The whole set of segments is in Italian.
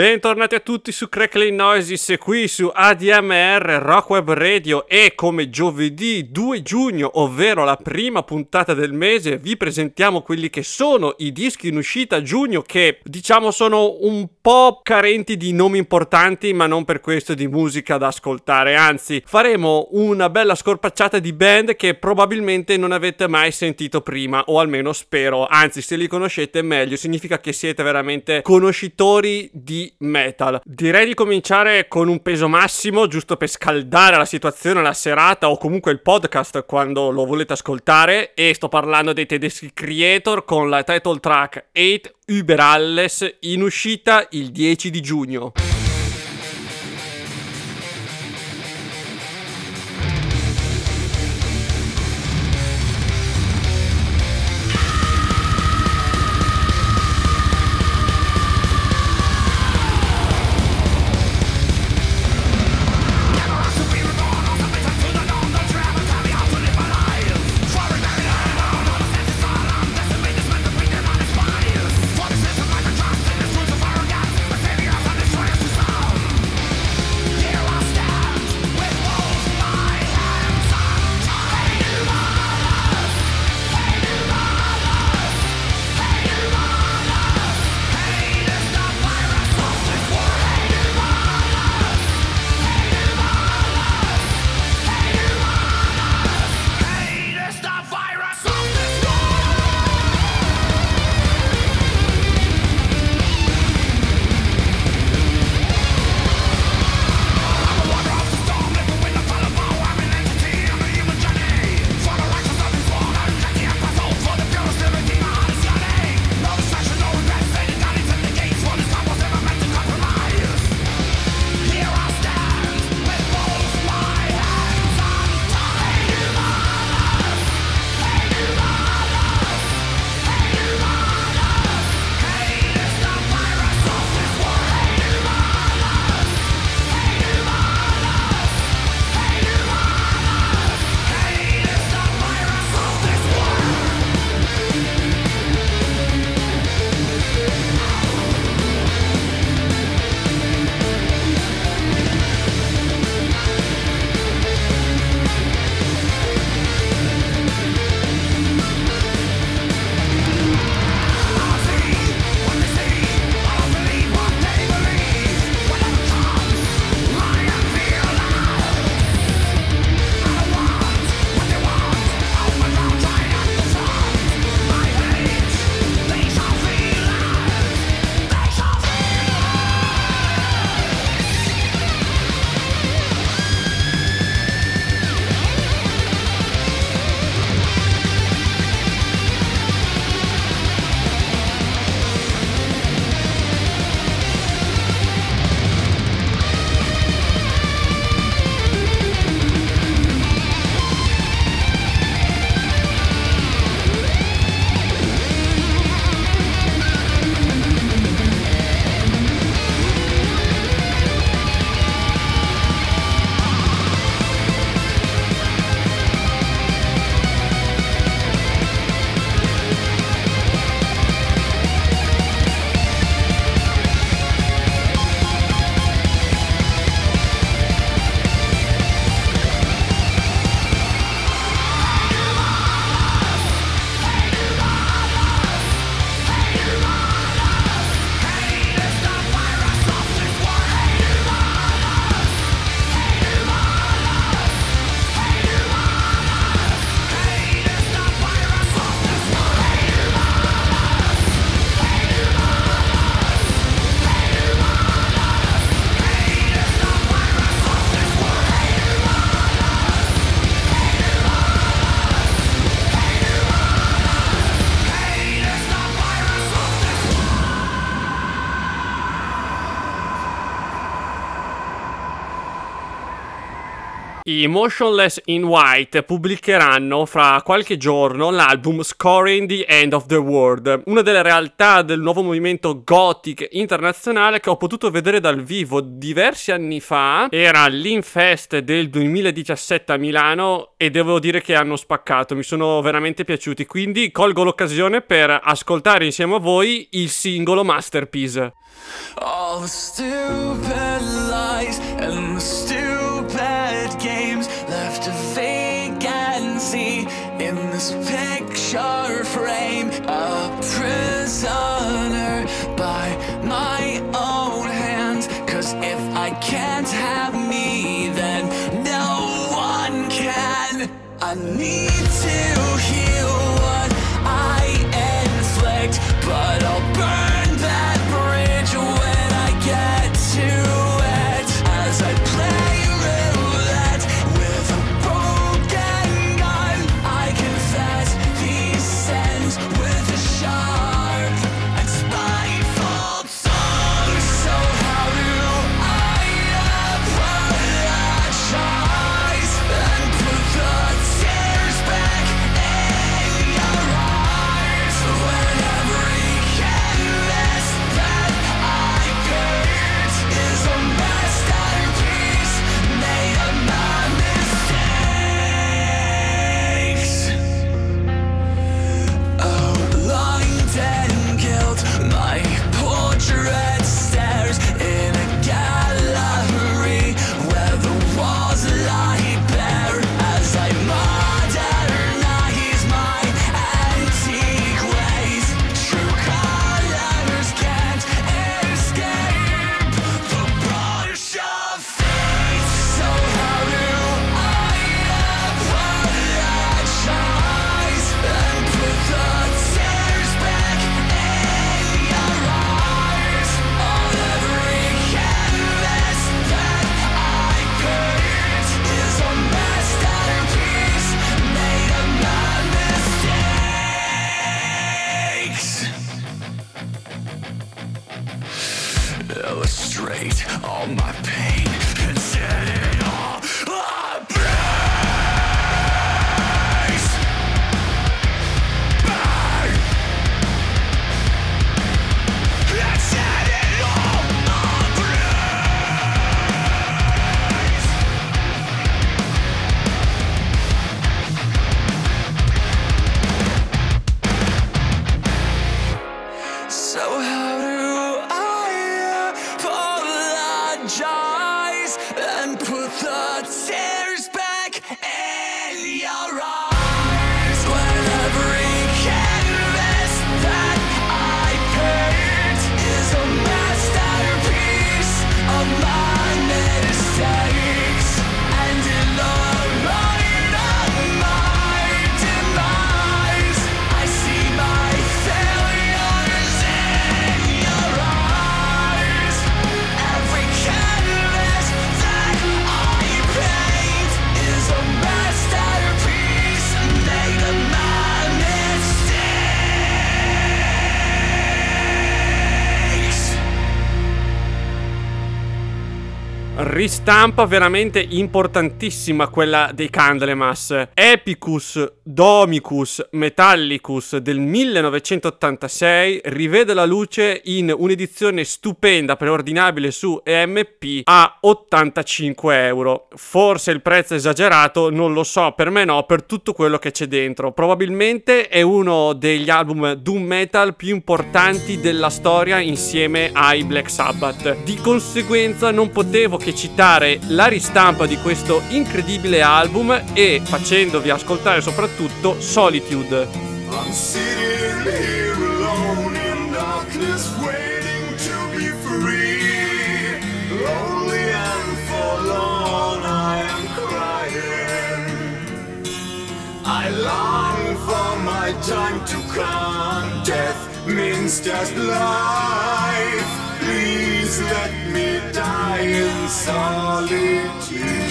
Bentornati a tutti su Crackling Noises qui su ADMR Rock Web Radio e come giovedì 2 giugno, ovvero la prima puntata del mese, vi presentiamo quelli che sono i dischi in uscita a giugno che diciamo sono un po' carenti di nomi importanti ma non per questo di musica da ascoltare, anzi faremo una bella scorpacciata di band che probabilmente non avete mai sentito prima o almeno spero, anzi se li conoscete meglio, significa che siete veramente conoscitori di metal. Direi di cominciare con un peso massimo, giusto per scaldare la situazione, la serata o comunque il podcast quando lo volete ascoltare. E sto parlando dei tedeschi creator con la title track 8 Über Alles in uscita il 10 di giugno. I Motionless in White pubblicheranno fra qualche giorno l'album Scoring the End of the World, una delle realtà del nuovo movimento gothic internazionale che ho potuto vedere dal vivo diversi anni fa. Era l'Infest del 2017 a Milano e devo dire che hanno spaccato, mi sono veramente piaciuti, quindi colgo l'occasione per ascoltare insieme a voi il singolo Masterpiece. All the stupid lies and the stupid games left a vacancy in this picture frame. A prisoner by my own hands. Cause if I can't have me, then no one can. I need to heal Ristampa veramente importantissima quella dei Candlemas. Epicus Domicus Metallicus del 1986 rivede la luce in un'edizione stupenda preordinabile su EMP a 85 euro. Forse il prezzo è esagerato, non lo so, per me no, per tutto quello che c'è dentro. Probabilmente è uno degli album doom metal più importanti della storia insieme ai Black Sabbath. Di conseguenza non potevo che citare la ristampa di questo incredibile album e facendovi ascoltare soprattutto Solitude. I'm sitting here alone in darkness, waiting to be free. Lonely and forlorn, I am crying. I long for my time to come. Death means just life. Please let me die in solitude.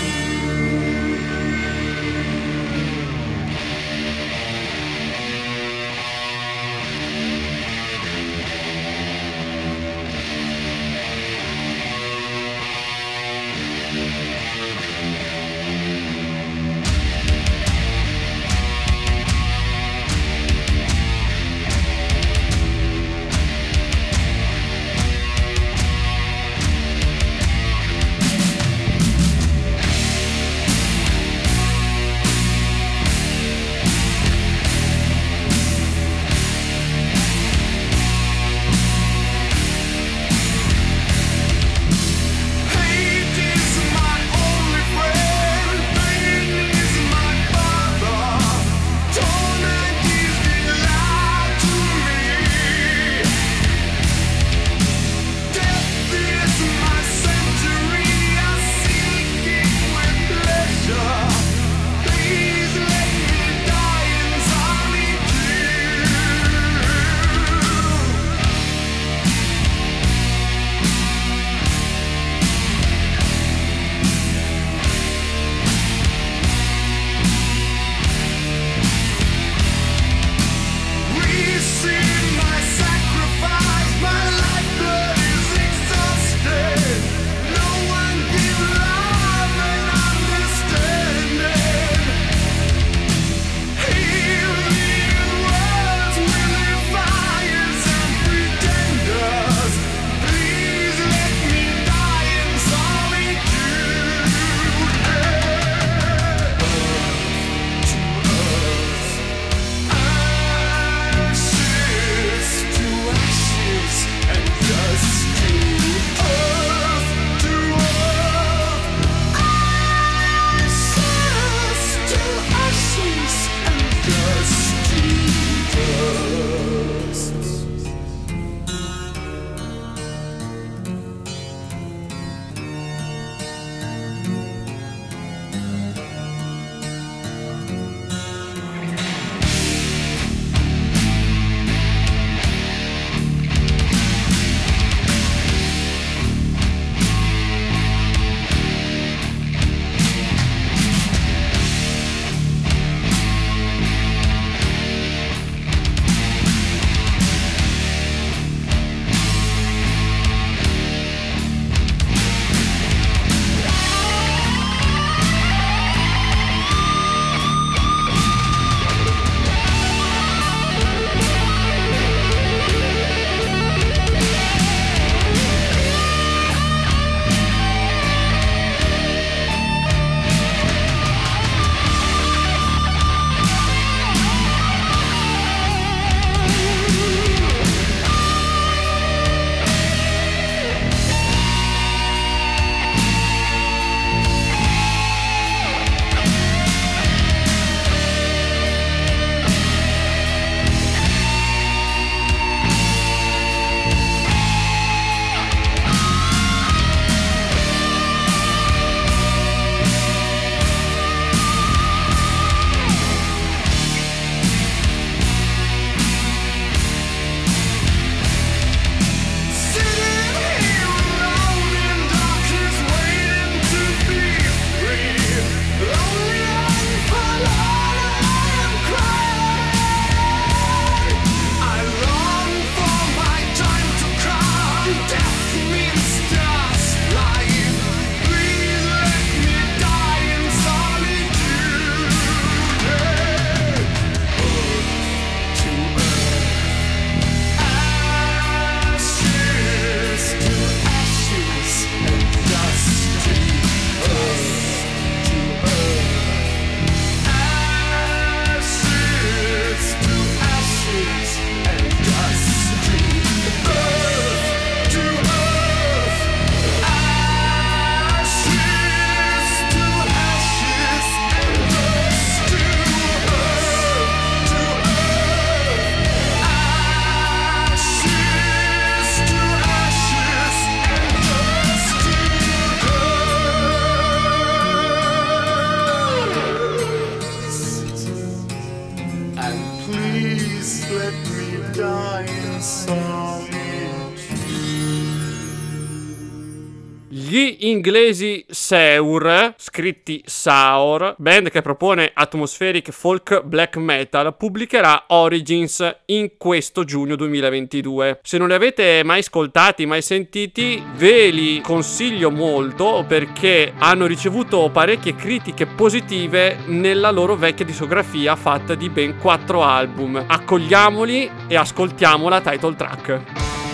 Inglesi Seur, scritti Saur, band che propone atmospheric folk black metal, pubblicherà Origins in questo giugno 2022. Se non li avete mai ascoltati, mai sentiti, ve li consiglio molto perché hanno ricevuto parecchie critiche positive nella loro vecchia discografia fatta di ben 4 album. Accogliamoli e ascoltiamo la title track.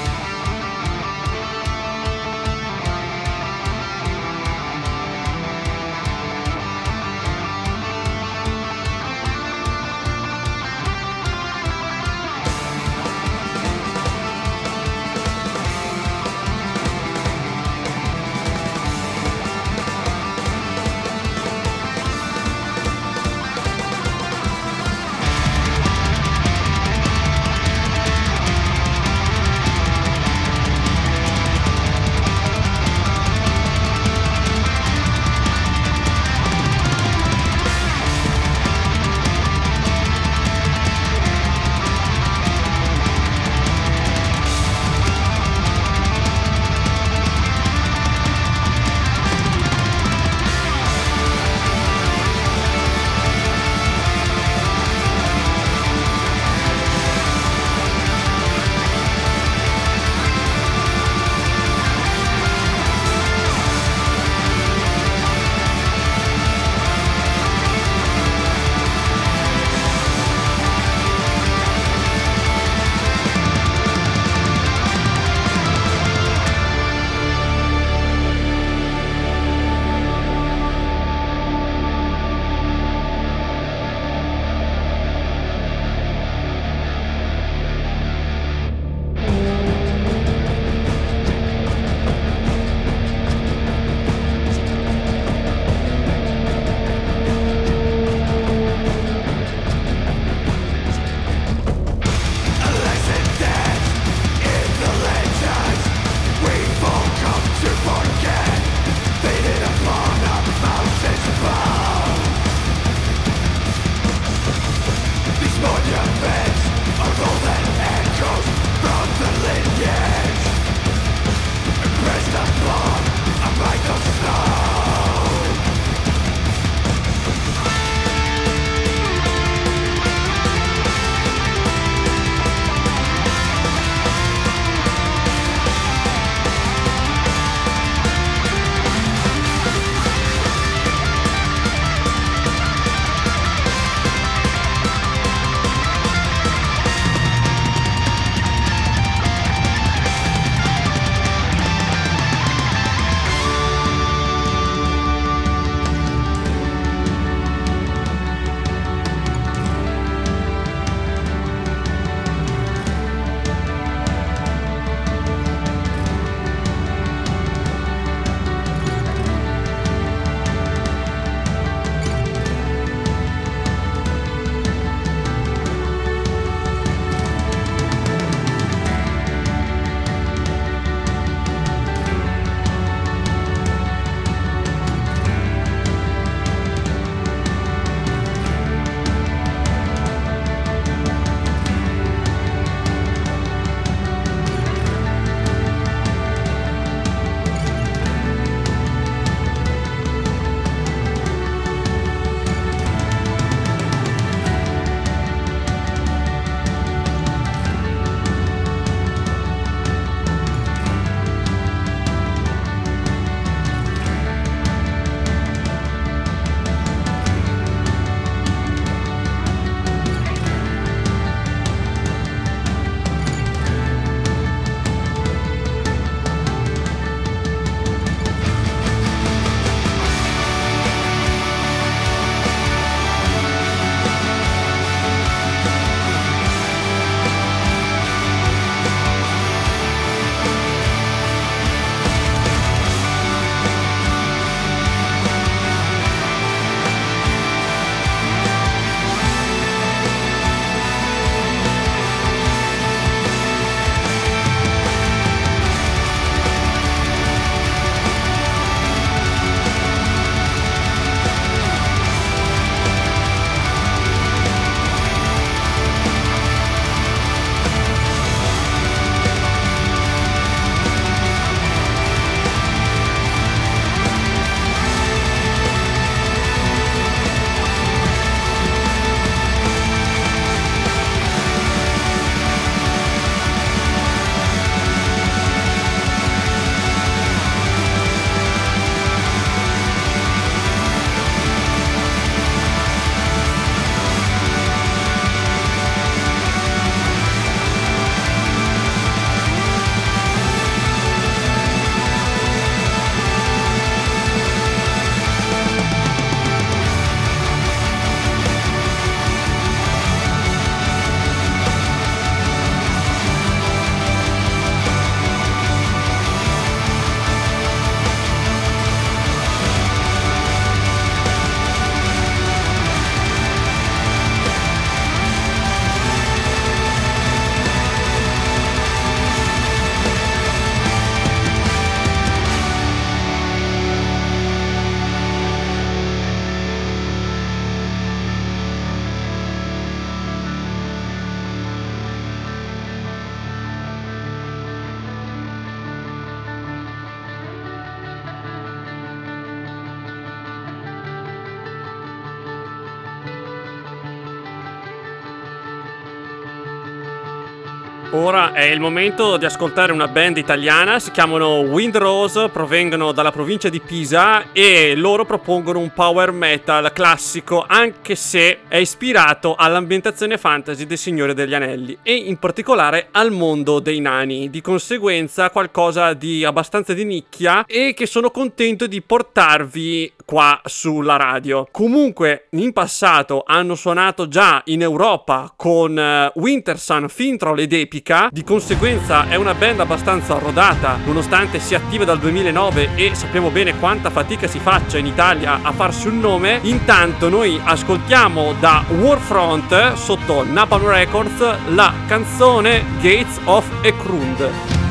Il momento di ascoltare una band italiana, si chiamano Windrose, provengono dalla provincia di Pisa e loro propongono un power metal classico anche se è ispirato all'ambientazione fantasy del Signore degli Anelli e in particolare al mondo dei nani, di conseguenza qualcosa di abbastanza di nicchia e che sono contento di portarvi qua sulla radio. Comunque in passato hanno suonato già in Europa con uh, Wintersun Fintroll ed Epica, di conseguenza è una band abbastanza rodata, nonostante sia attiva dal 2009 e sappiamo bene quanta fatica si faccia in Italia a farsi un nome. Intanto noi ascoltiamo da Warfront sotto Napalm Records la canzone Gates of Ekrund.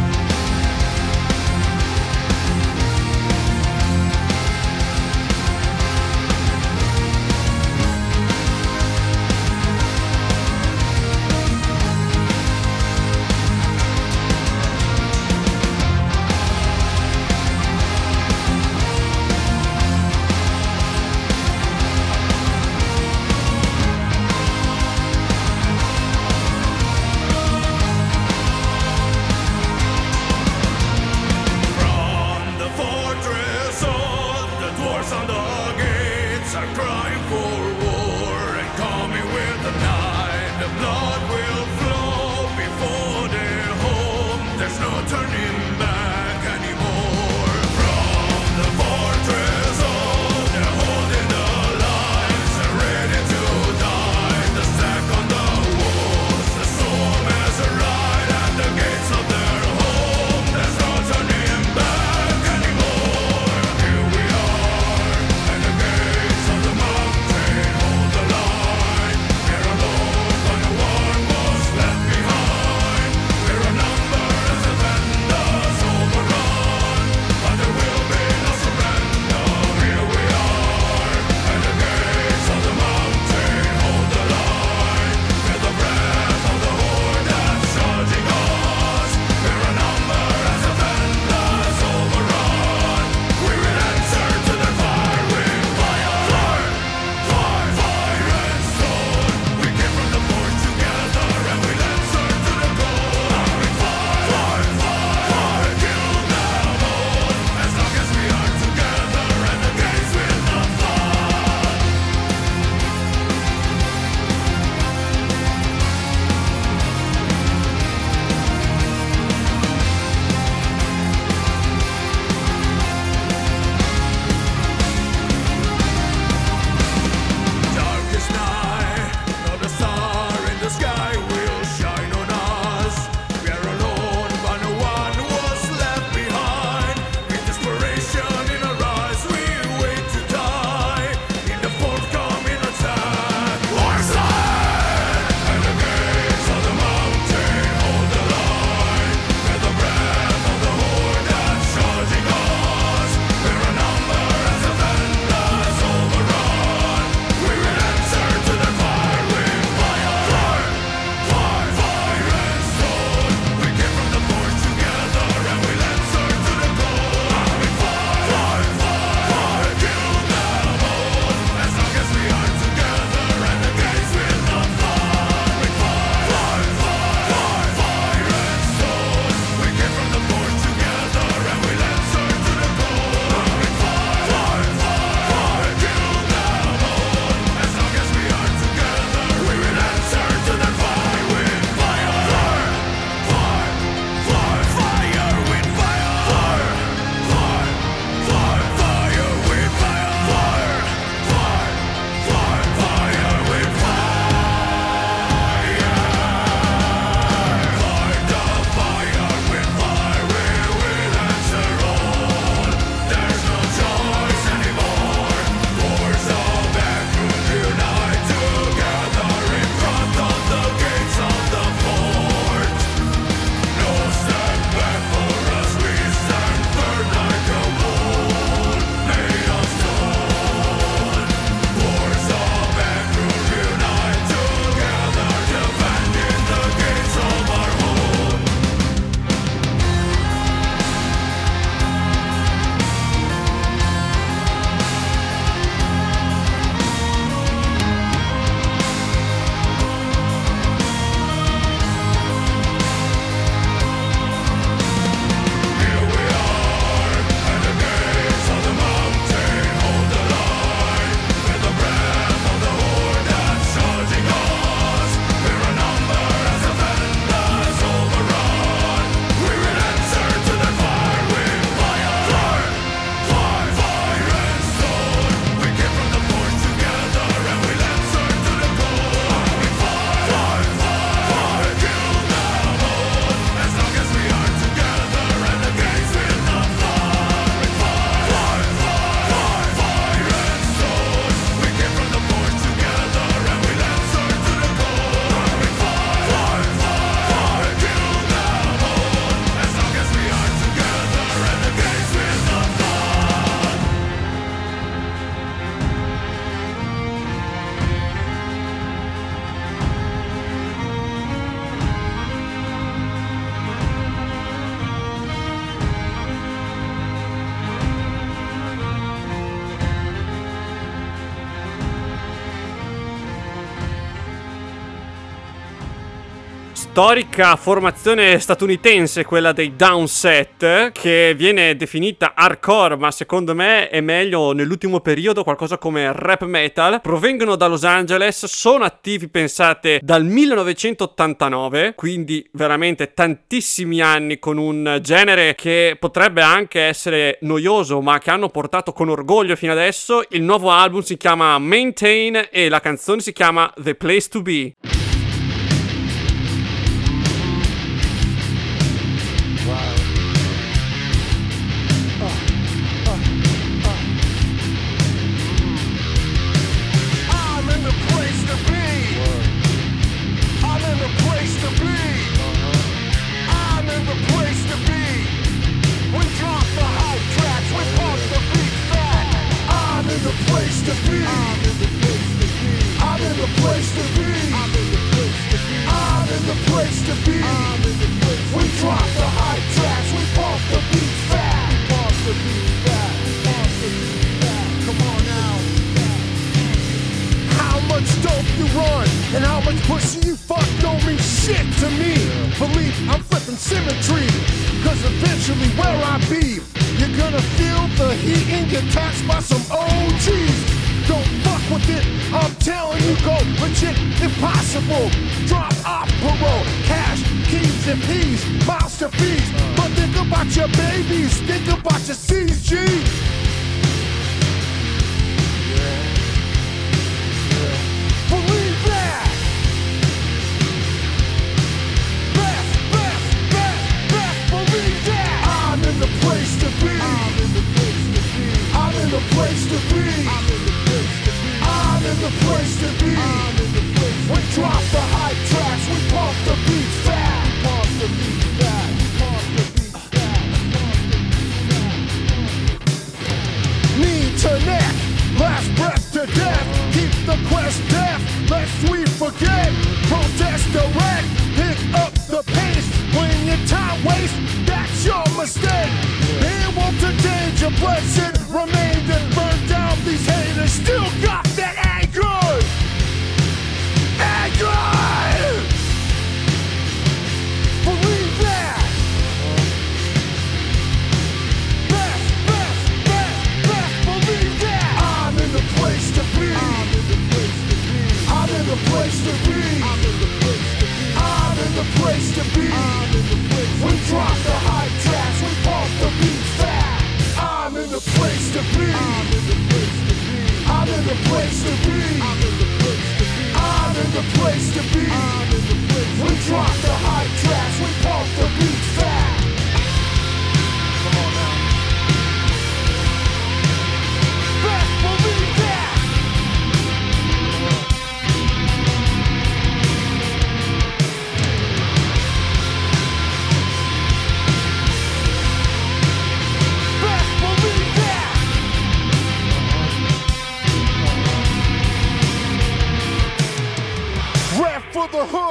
Storica formazione statunitense, quella dei Downset, che viene definita hardcore, ma secondo me è meglio nell'ultimo periodo qualcosa come rap metal. Provengono da Los Angeles, sono attivi, pensate, dal 1989, quindi veramente tantissimi anni con un genere che potrebbe anche essere noioso, ma che hanno portato con orgoglio fino adesso. Il nuovo album si chiama Maintain e la canzone si chiama The Place to Be.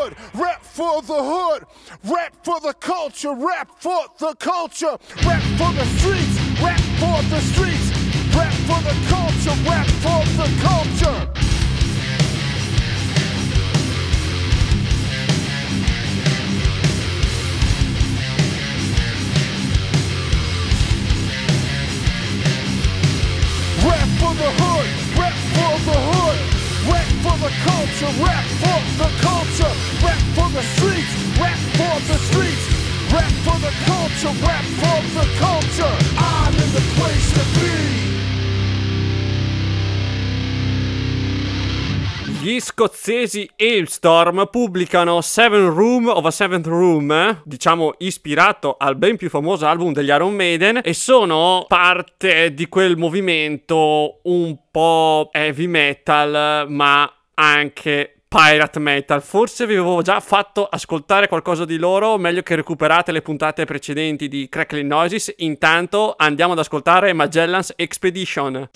Hood, rap for the hood, rap for the culture, rap for the culture, rap for the streets, rap for the streets, rap for the culture, rap for the culture. Rap for the hood, rap for the hood, rap for the culture, rap for the culture, rap for the streets, rap for the streets, rap for the culture, rap for the culture. I'm in the place to be. Gli scozzesi Hailstorm pubblicano Seven Room of a Seventh Room, diciamo ispirato al ben più famoso album degli Iron Maiden, e sono parte di quel movimento un po' heavy metal, ma anche pirate metal. Forse vi avevo già fatto ascoltare qualcosa di loro, meglio che recuperate le puntate precedenti di Crackling Noises. Intanto andiamo ad ascoltare Magellan's Expedition.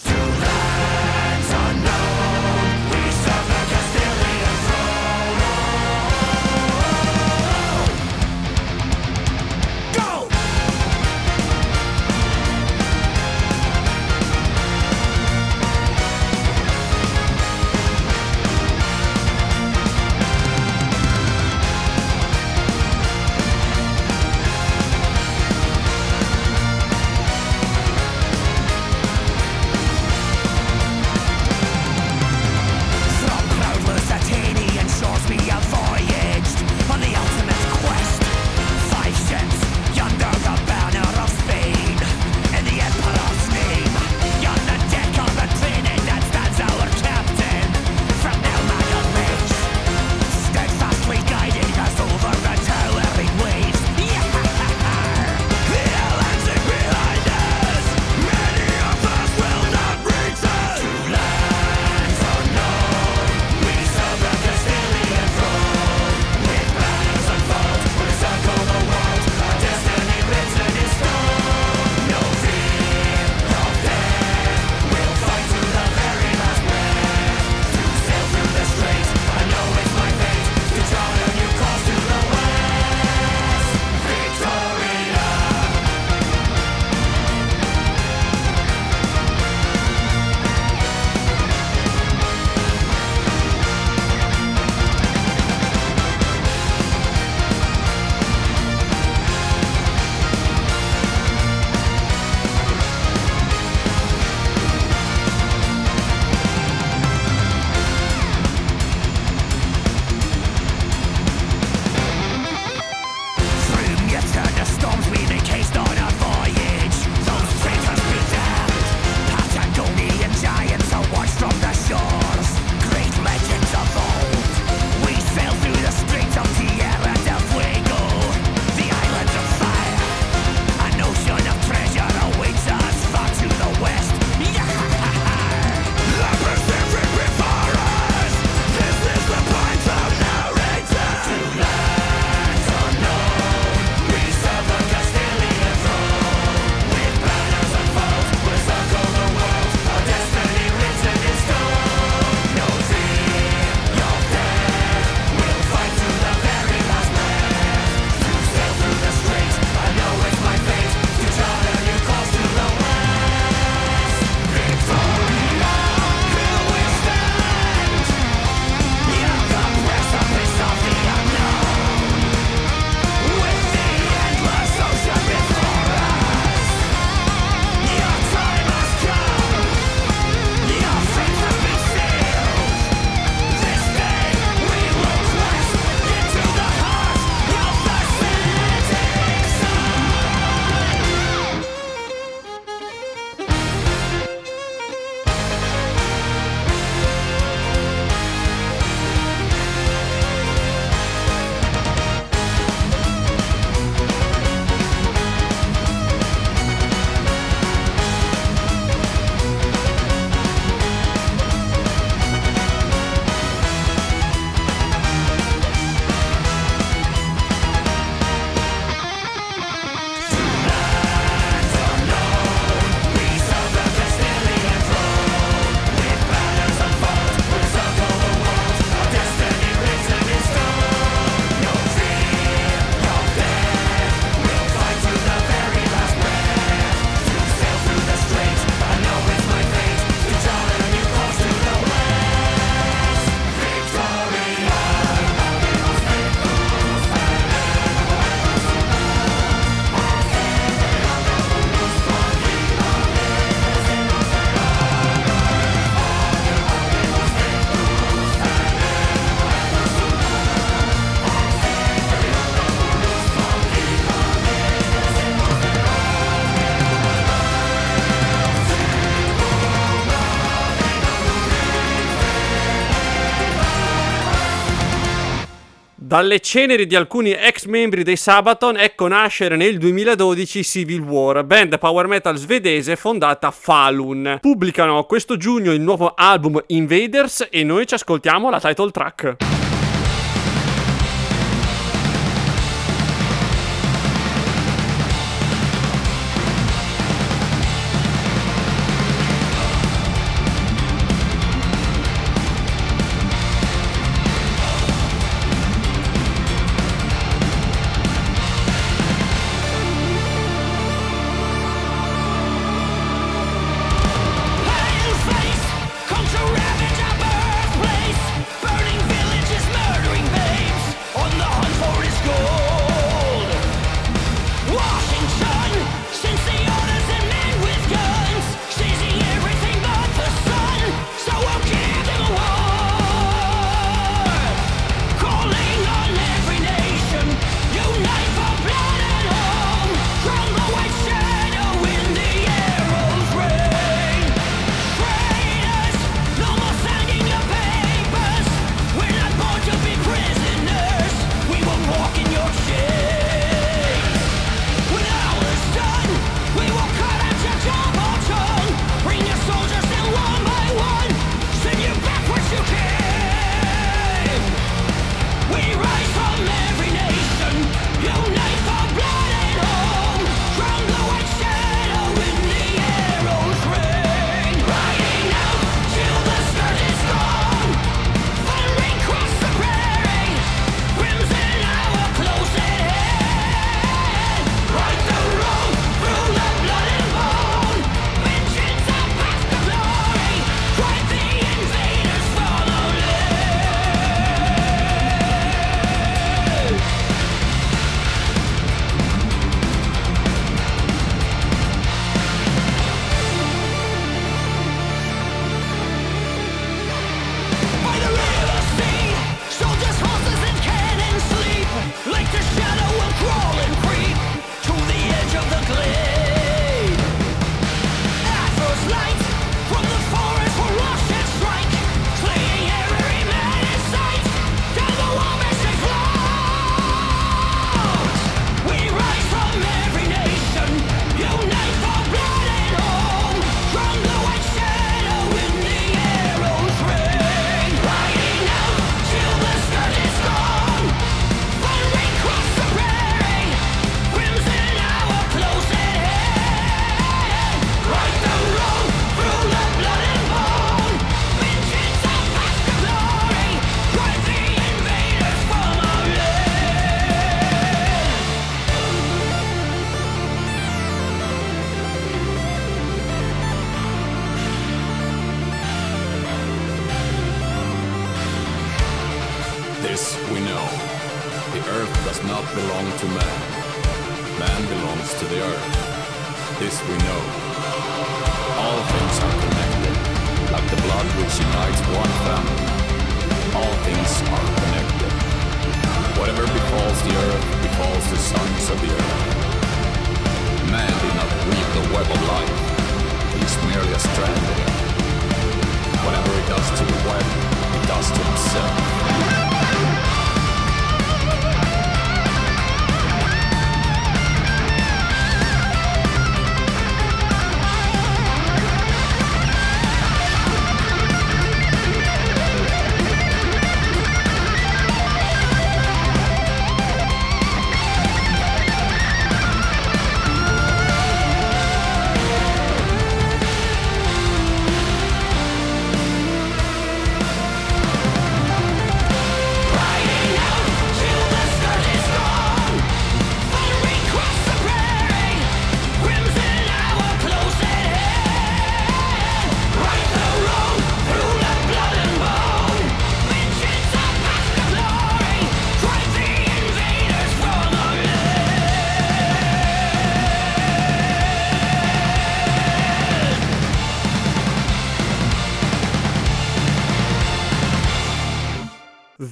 Dalle ceneri di alcuni ex membri dei Sabaton, ecco nascere nel 2012 Civil War, band power metal svedese fondata a Falun. Pubblicano questo giugno il nuovo album Invaders e noi ci ascoltiamo la title track.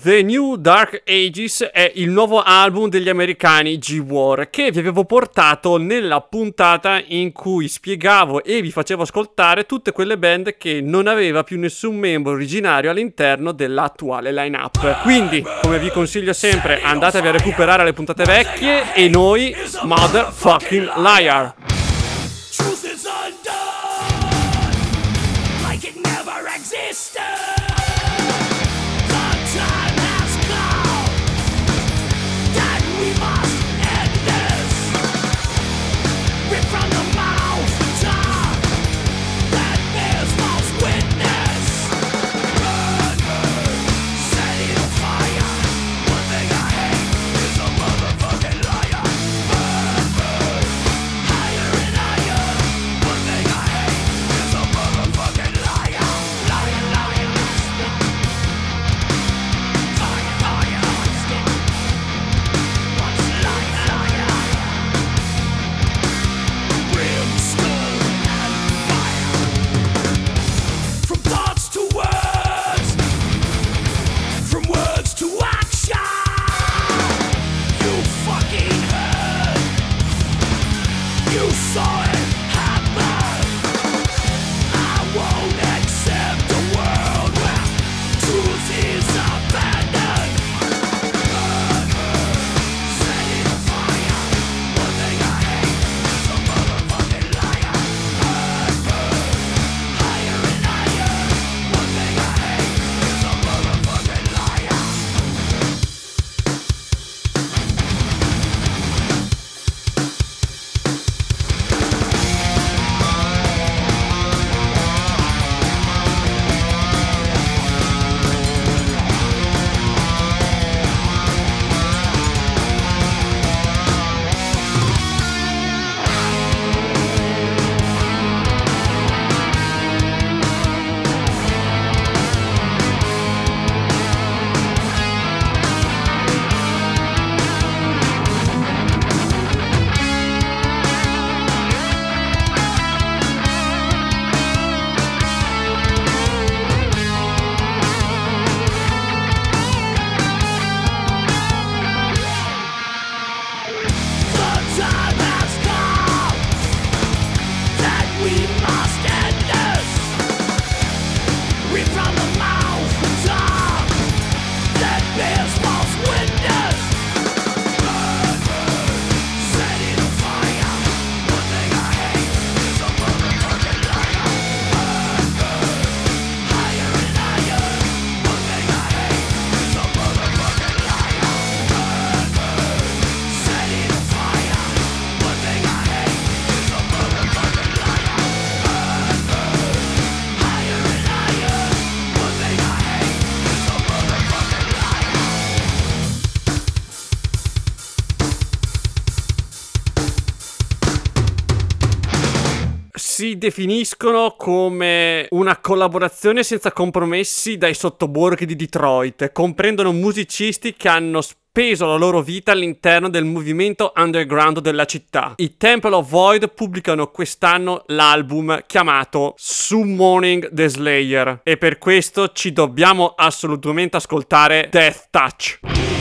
The New Dark Ages è il nuovo album degli americani G-War che vi avevo portato nella puntata in cui spiegavo e vi facevo ascoltare tutte quelle band che non aveva più nessun membro originario all'interno dell'attuale line-up. Quindi, come vi consiglio sempre, andatevi a recuperare le puntate vecchie e noi, motherfucking liar. Si definiscono come una collaborazione senza compromessi dai sottoborghi di Detroit. Comprendono musicisti che hanno speso la loro vita all'interno del movimento underground della città. I Temple of Void pubblicano quest'anno l'album chiamato Summoning the Slayer e per questo ci dobbiamo assolutamente ascoltare Death Touch.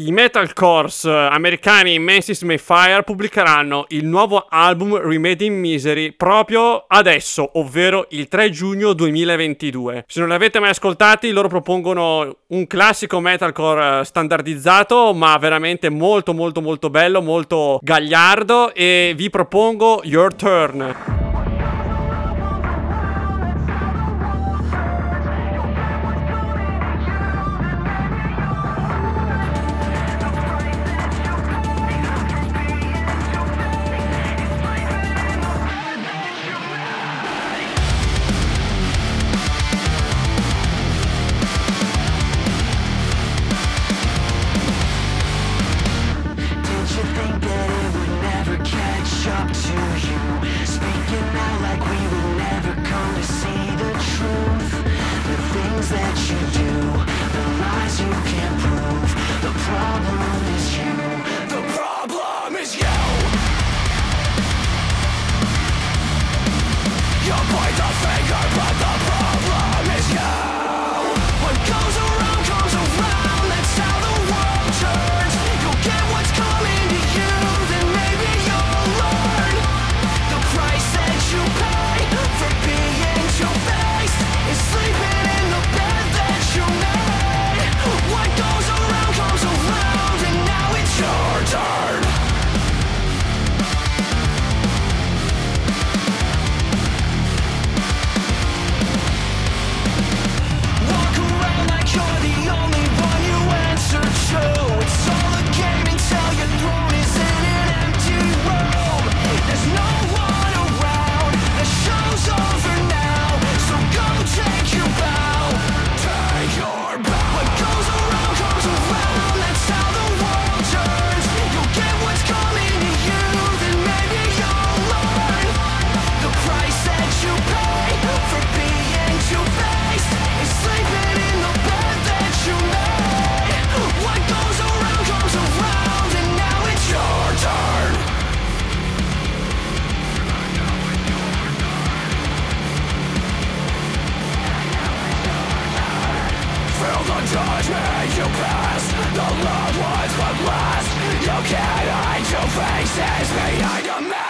i metalcores eh, americani Mansis Mayfire pubblicheranno il nuovo album Remade in Misery proprio adesso, ovvero il 3 giugno 2022. Se non li avete mai ascoltati, loro propongono un classico metalcore eh, standardizzato, ma veramente molto molto molto bello, molto gagliardo e vi propongo Your Turn. can I do faces behind a mask?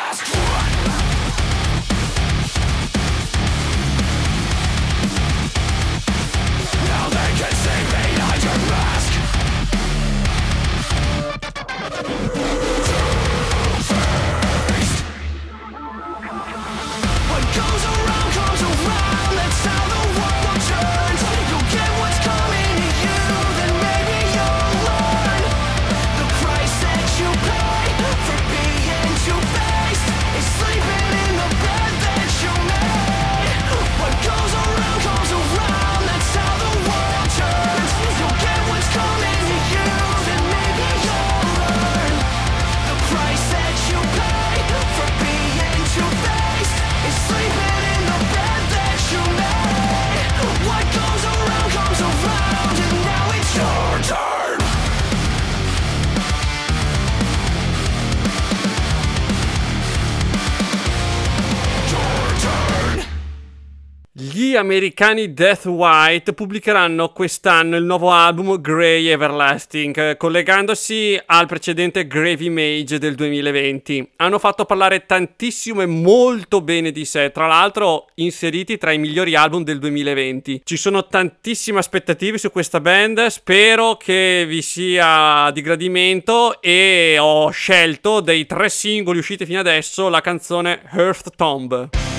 americani Death White pubblicheranno quest'anno il nuovo album Grey Everlasting, eh, collegandosi al precedente Grave Image del 2020. Hanno fatto parlare tantissimo e molto bene di sé, tra l'altro inseriti tra i migliori album del 2020. Ci sono tantissime aspettative su questa band, spero che vi sia di gradimento e ho scelto dei tre singoli usciti fino adesso la canzone Earth Tomb.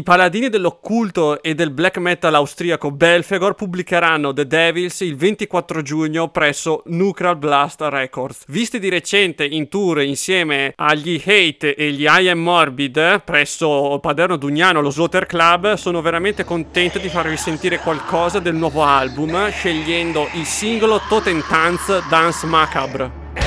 I paladini dell'occulto e del black metal austriaco Belfegor pubblicheranno The Devils il 24 giugno presso Nuclear Blast Records. Visti di recente in tour insieme agli Hate e gli I Am Morbid presso Paderno Dugnano, lo Slaughter Club, sono veramente contento di farvi sentire qualcosa del nuovo album scegliendo il singolo Totem Tanz Dance Macabre.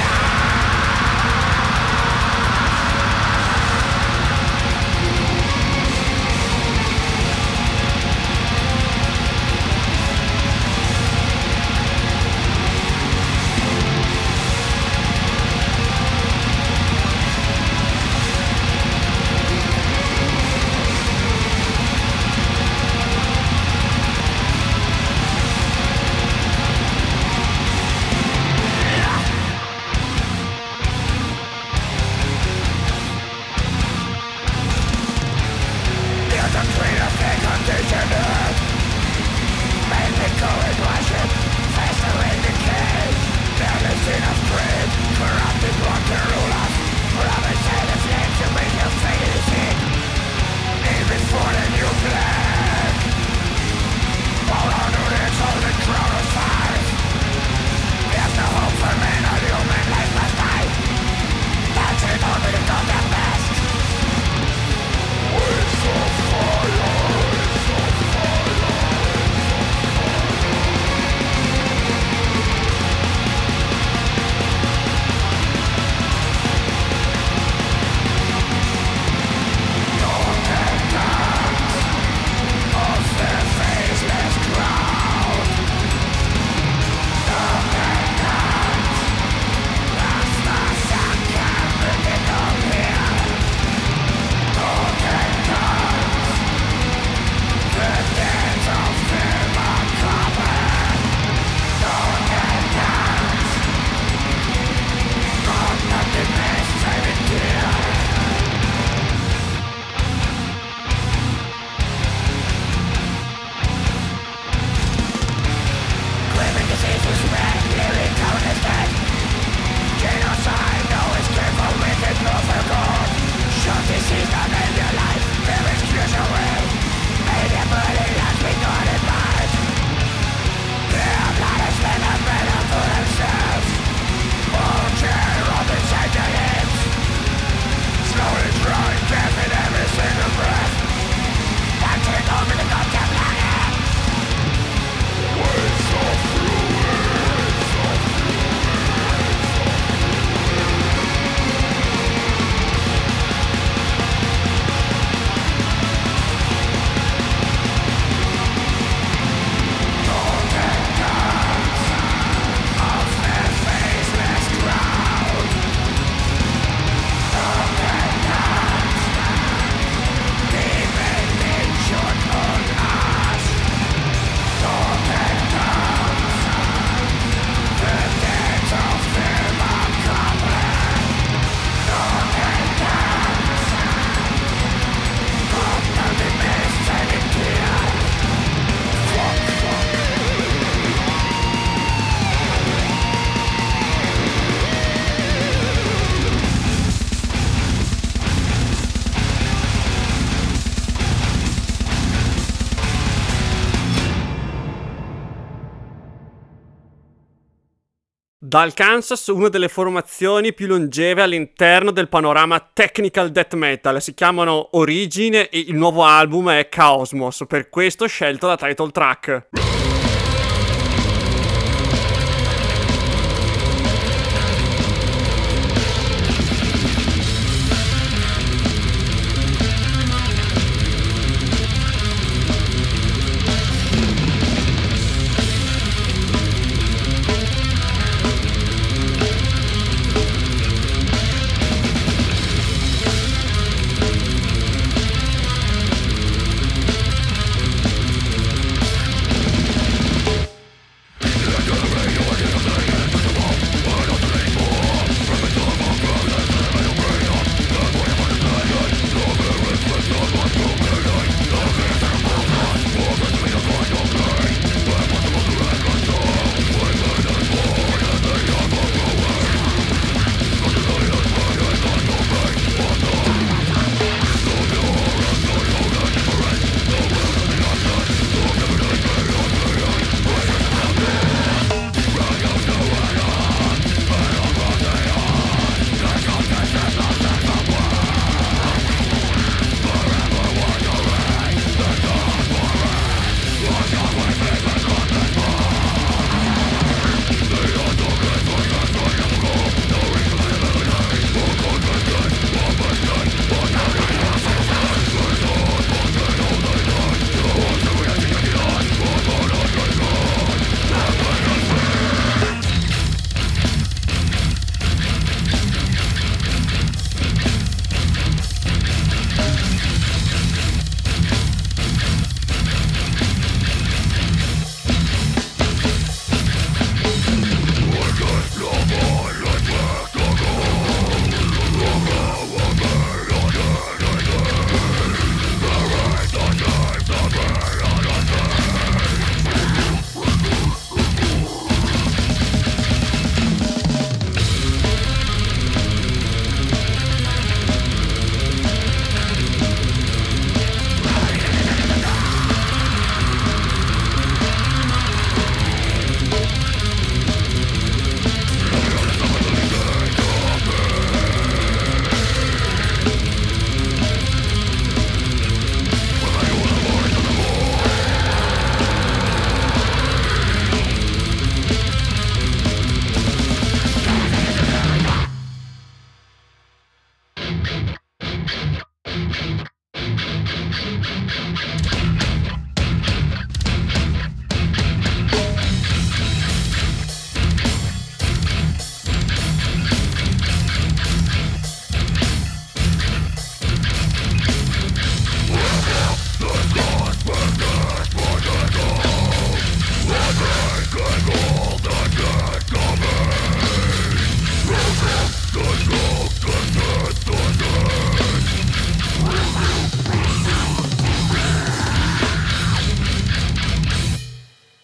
Dal Kansas, una delle formazioni più longeve all'interno del panorama technical death metal. Si chiamano Origine e il nuovo album è Chaosmos, per questo ho scelto la title track.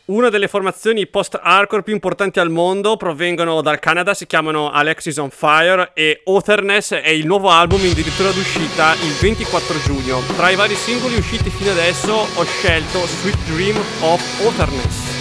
Una delle formazioni post-hardcore più importanti al mondo provengono dal Canada, si chiamano Alexis on Fire e Otherness è il nuovo album addirittura d'uscita il 24 giugno. Tra i vari singoli usciti fino adesso ho scelto Sweet Dream of Otherness.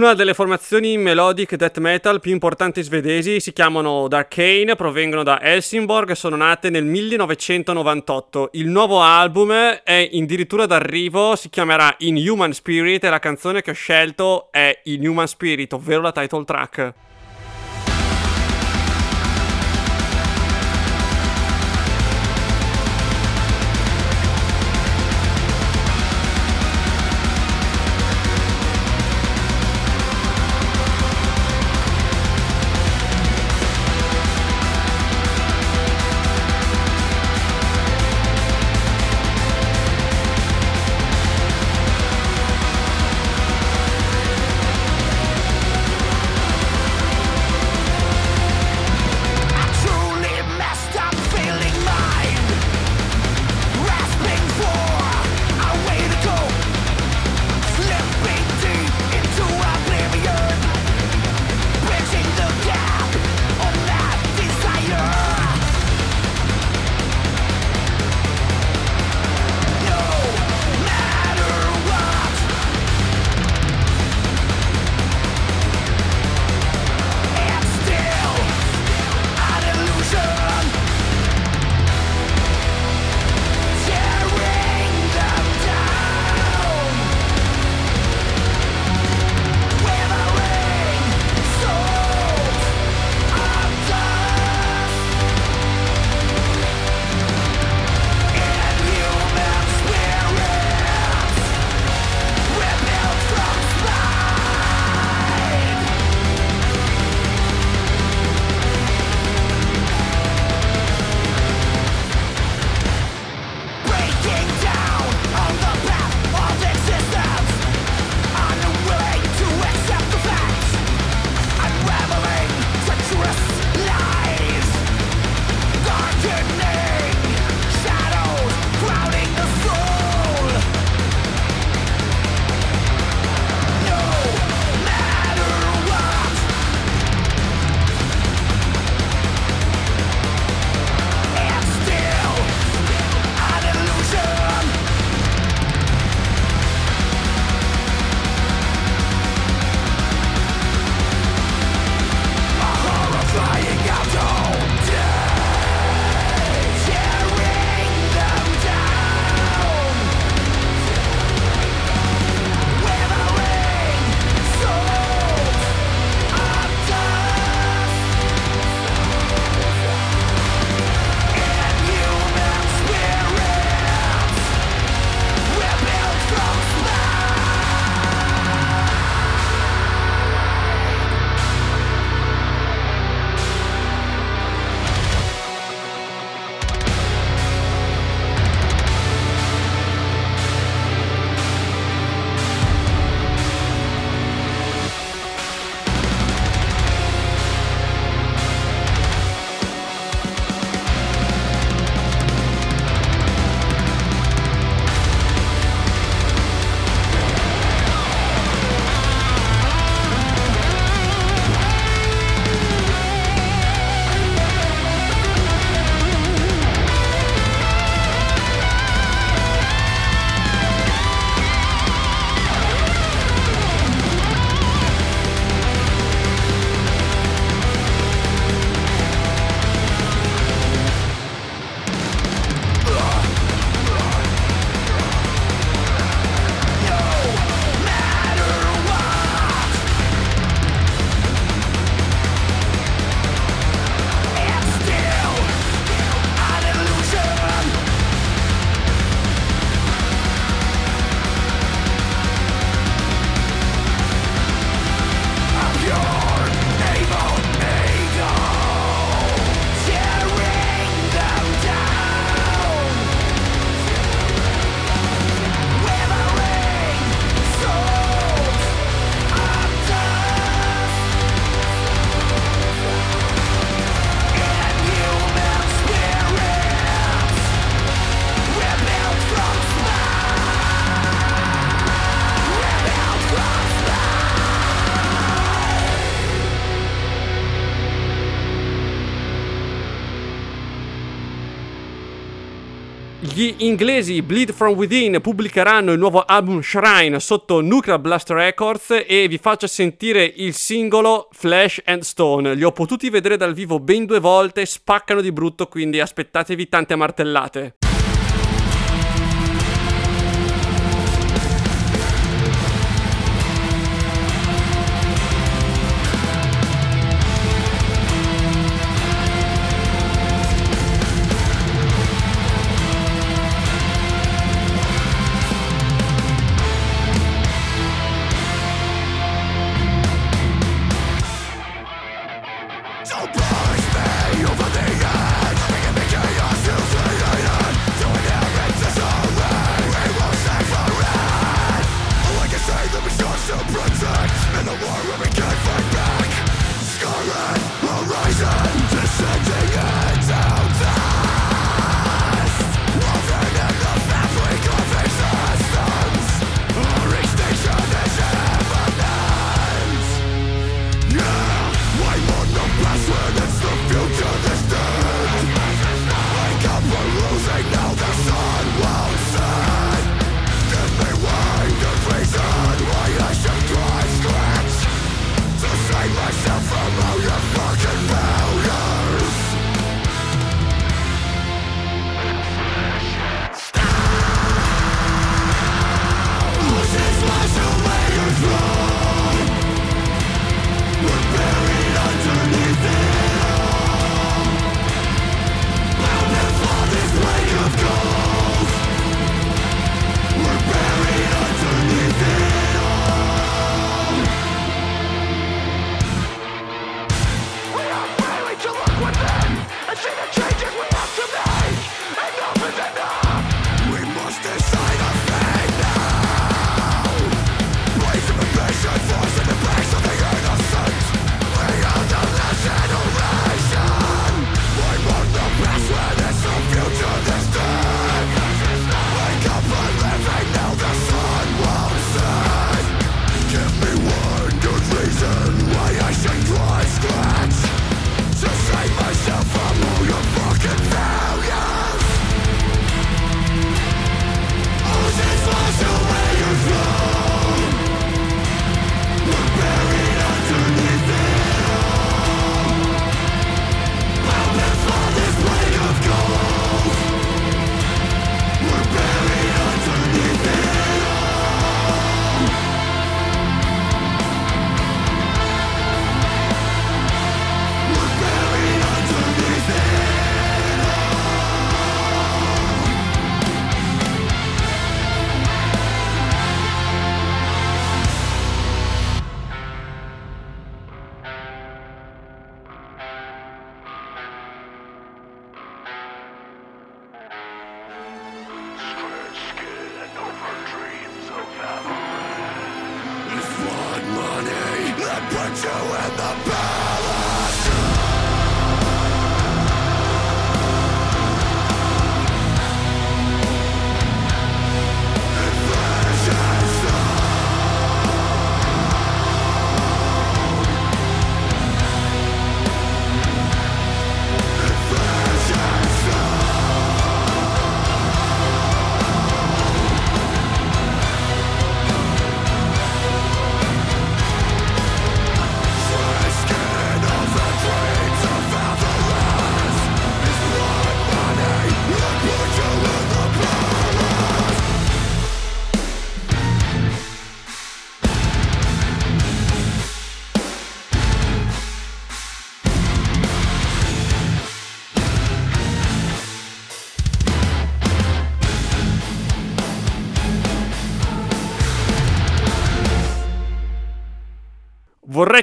Una delle formazioni melodic death metal più importanti svedesi si chiamano Darkane, provengono da Helsingborg e sono nate nel 1998. Il nuovo album è addirittura d'arrivo, si chiamerà Inhuman Spirit e la canzone che ho scelto è Inhuman Spirit, ovvero la title track. Gli inglesi Bleed From Within pubblicheranno il nuovo album Shrine sotto Nuclear Blast Records e vi faccio sentire il singolo Flash and Stone. Li ho potuti vedere dal vivo ben due volte, spaccano di brutto, quindi aspettatevi tante martellate.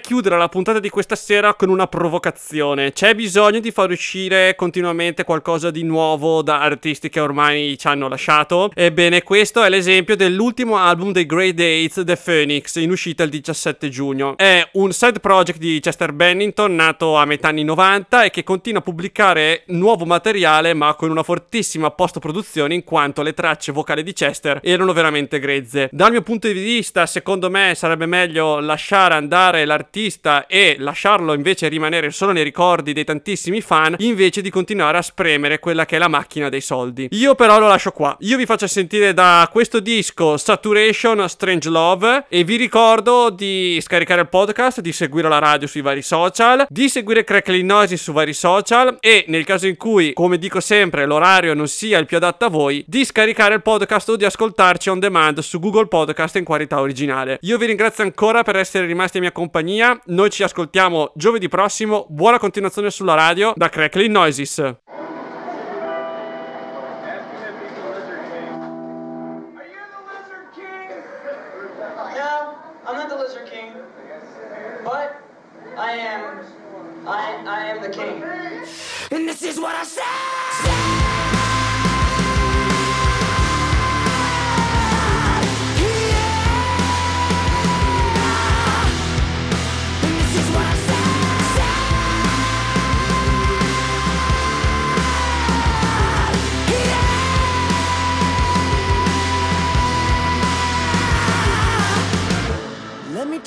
Chiudere la puntata di questa sera con una provocazione. C'è bisogno di far uscire continuamente qualcosa di nuovo da artisti che ormai ci hanno lasciato. Ebbene, questo è l'esempio dell'ultimo album dei Grey Dates, The Phoenix, in uscita il 17 giugno. È un side project di Chester Bennington, nato a metà anni 90 e che continua a pubblicare nuovo materiale, ma con una fortissima post-produzione, in quanto le tracce vocali di Chester erano veramente grezze. Dal mio punto di vista, secondo me, sarebbe meglio lasciare andare salvare l'artista e lasciarlo invece rimanere solo nei ricordi dei tantissimi fan, invece di continuare a spremere quella che è la macchina dei soldi. Io però lo lascio qua. Io vi faccio sentire da questo disco Saturation Strange Love e vi ricordo di scaricare il podcast, di seguire la radio sui vari social, di seguire Crackling Noises su vari social e nel caso in cui, come dico sempre, l'orario non sia il più adatto a voi, di scaricare il podcast o di ascoltarci on demand su Google Podcast in qualità originale. Io vi ringrazio ancora per essere rimasti in mia compagnia. Noi ci ascoltiamo giovedì prossimo. Buona continuazione sulla radio da Crackling Noises. I am. I I am the king. And this is what I say.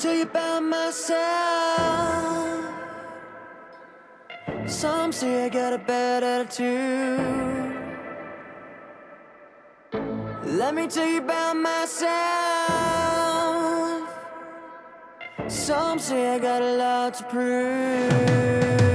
Tell you about myself. Some say I got a bad attitude. Let me tell you about myself. Some say I got a lot to prove.